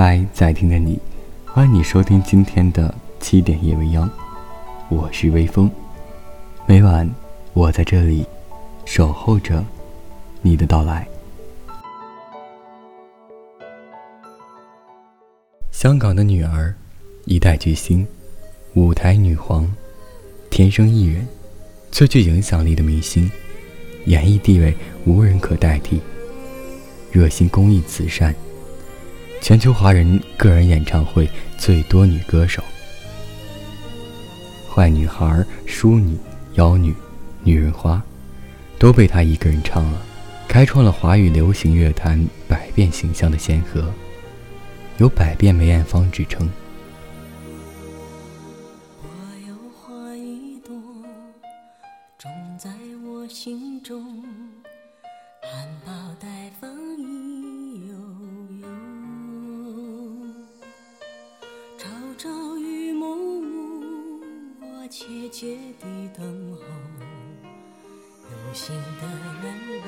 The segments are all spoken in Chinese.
嗨，在听的你，欢迎你收听今天的七点夜未央，我是微风。每晚我在这里守候着你的到来。香港的女儿，一代巨星，舞台女皇，天生艺人，最具影响力的明星，演艺地位无人可代替，热心公益慈善。全球华人个人演唱会最多女歌手，坏女孩、淑女、妖女、女人花，都被她一个人唱了，开创了华语流行乐坛百变形象的先河，有“百变梅艳芳”之称。我有花一朵，种在我心中，含苞待放切切地等候，有心的人来入梦。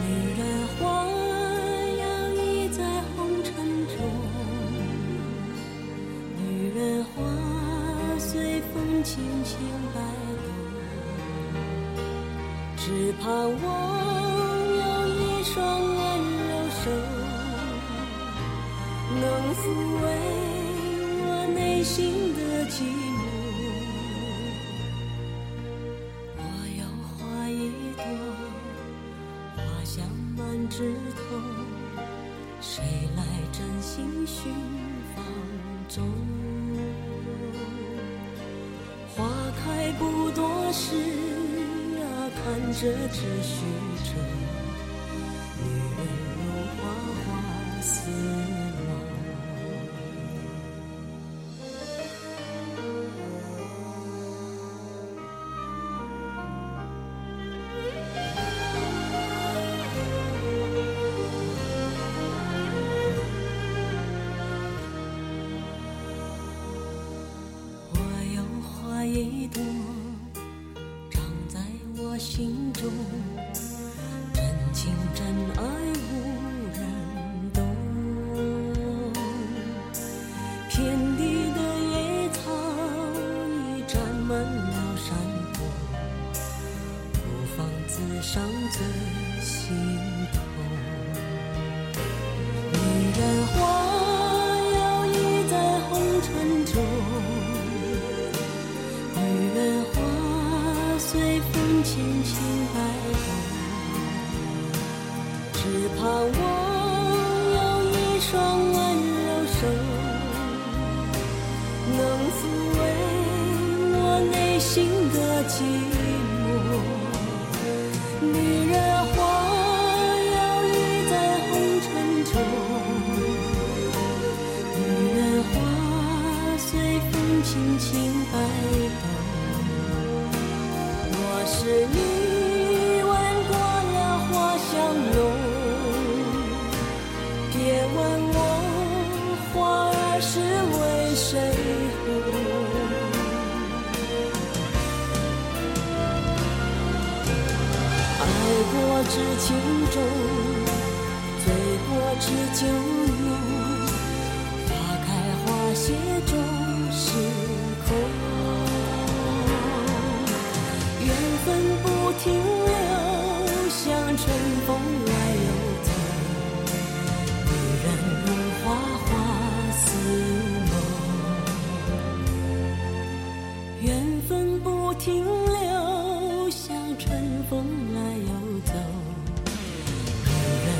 女人花摇曳在红尘中，女人花随风轻轻摆动，只盼望有一双满枝头，谁来真心寻芳踪？花开不多时啊，看着只虚着。中，真情真爱无人懂。遍地的野草已占满了山坡，孤芳自赏最心痛。啊，我有一双过知情重，醉过知酒浓。花开花谢终是空，缘分不停留，像春风来又走。女人如花，花似梦，缘分不停留，像春风来又走。女人